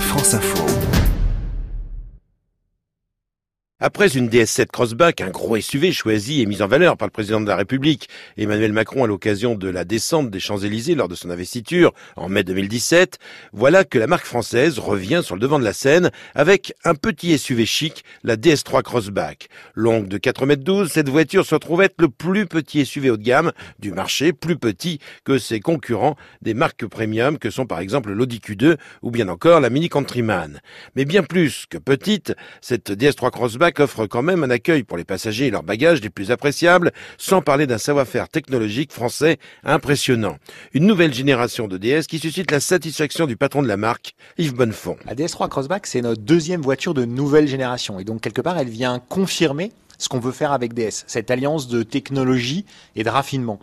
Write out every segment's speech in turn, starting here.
France Info. Après une DS7 Crossback, un gros SUV choisi et mis en valeur par le président de la République, Emmanuel Macron à l'occasion de la descente des Champs-Élysées lors de son investiture en mai 2017, voilà que la marque française revient sur le devant de la scène avec un petit SUV chic, la DS3 Crossback. Longue de 4,12 m, cette voiture se retrouve être le plus petit SUV haut de gamme du marché, plus petit que ses concurrents des marques premium que sont par exemple l'Audi Q2 ou bien encore la Mini Countryman. Mais bien plus que petite, cette DS3 Crossback offre quand même un accueil pour les passagers et leurs bagages les plus appréciables, sans parler d'un savoir-faire technologique français impressionnant. Une nouvelle génération de DS qui suscite la satisfaction du patron de la marque, Yves Bonnefond. La DS3 Crossback, c'est notre deuxième voiture de nouvelle génération. Et donc, quelque part, elle vient confirmer ce qu'on veut faire avec DS, cette alliance de technologie et de raffinement.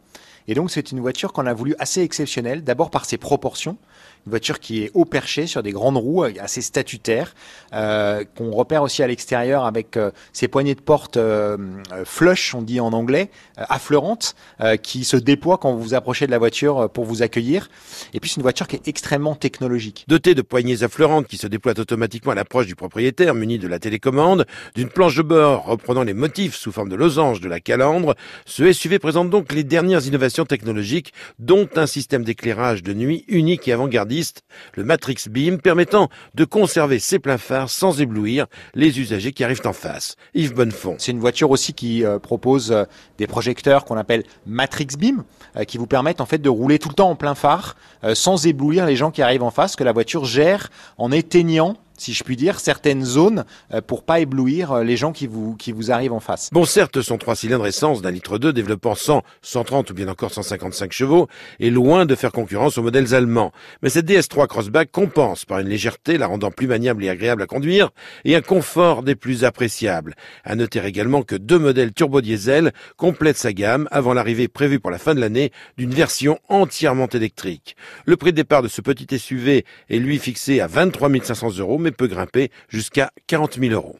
Et donc, c'est une voiture qu'on a voulu assez exceptionnelle, d'abord par ses proportions, une voiture qui est haut perché sur des grandes roues assez statutaires, euh, qu'on repère aussi à l'extérieur avec euh, ses poignées de porte euh, euh flush, on dit en anglais, euh, affleurantes, qui se déploient quand vous vous approchez de la voiture pour vous accueillir. Et puis c'est une voiture qui est extrêmement technologique. Dotée de poignées affleurantes qui se déploient automatiquement à l'approche du propriétaire, muni de la télécommande, d'une planche de bord reprenant les motifs sous forme de losange de la calandre, ce SUV présente donc les dernières innovations technologiques, dont un système d'éclairage de nuit unique et avant-gardiste le Matrix Beam, permettant de conserver ses pleins phares sans éblouir les usagers qui arrivent en face. Yves Bonnefond. C'est une voiture aussi qui euh, propose euh, des projecteurs qu'on appelle Matrix Beam, euh, qui vous permettent en fait de rouler tout le temps en plein phare, sans éblouir les gens qui arrivent en face, que la voiture gère en éteignant si je puis dire, certaines zones euh, pour pas éblouir euh, les gens qui vous, qui vous arrivent en face. Bon, certes, son 3 cylindres essence d'un litre 2 développant 100, 130 ou bien encore 155 chevaux est loin de faire concurrence aux modèles allemands. Mais cette DS3 Crossback compense par une légèreté la rendant plus maniable et agréable à conduire et un confort des plus appréciables. À noter également que deux modèles turbo-diesel complètent sa gamme avant l'arrivée prévue pour la fin de l'année d'une version entièrement électrique. Le prix de départ de ce petit SUV est lui fixé à 23 500 euros mais peut grimper jusqu'à 40 000 euros.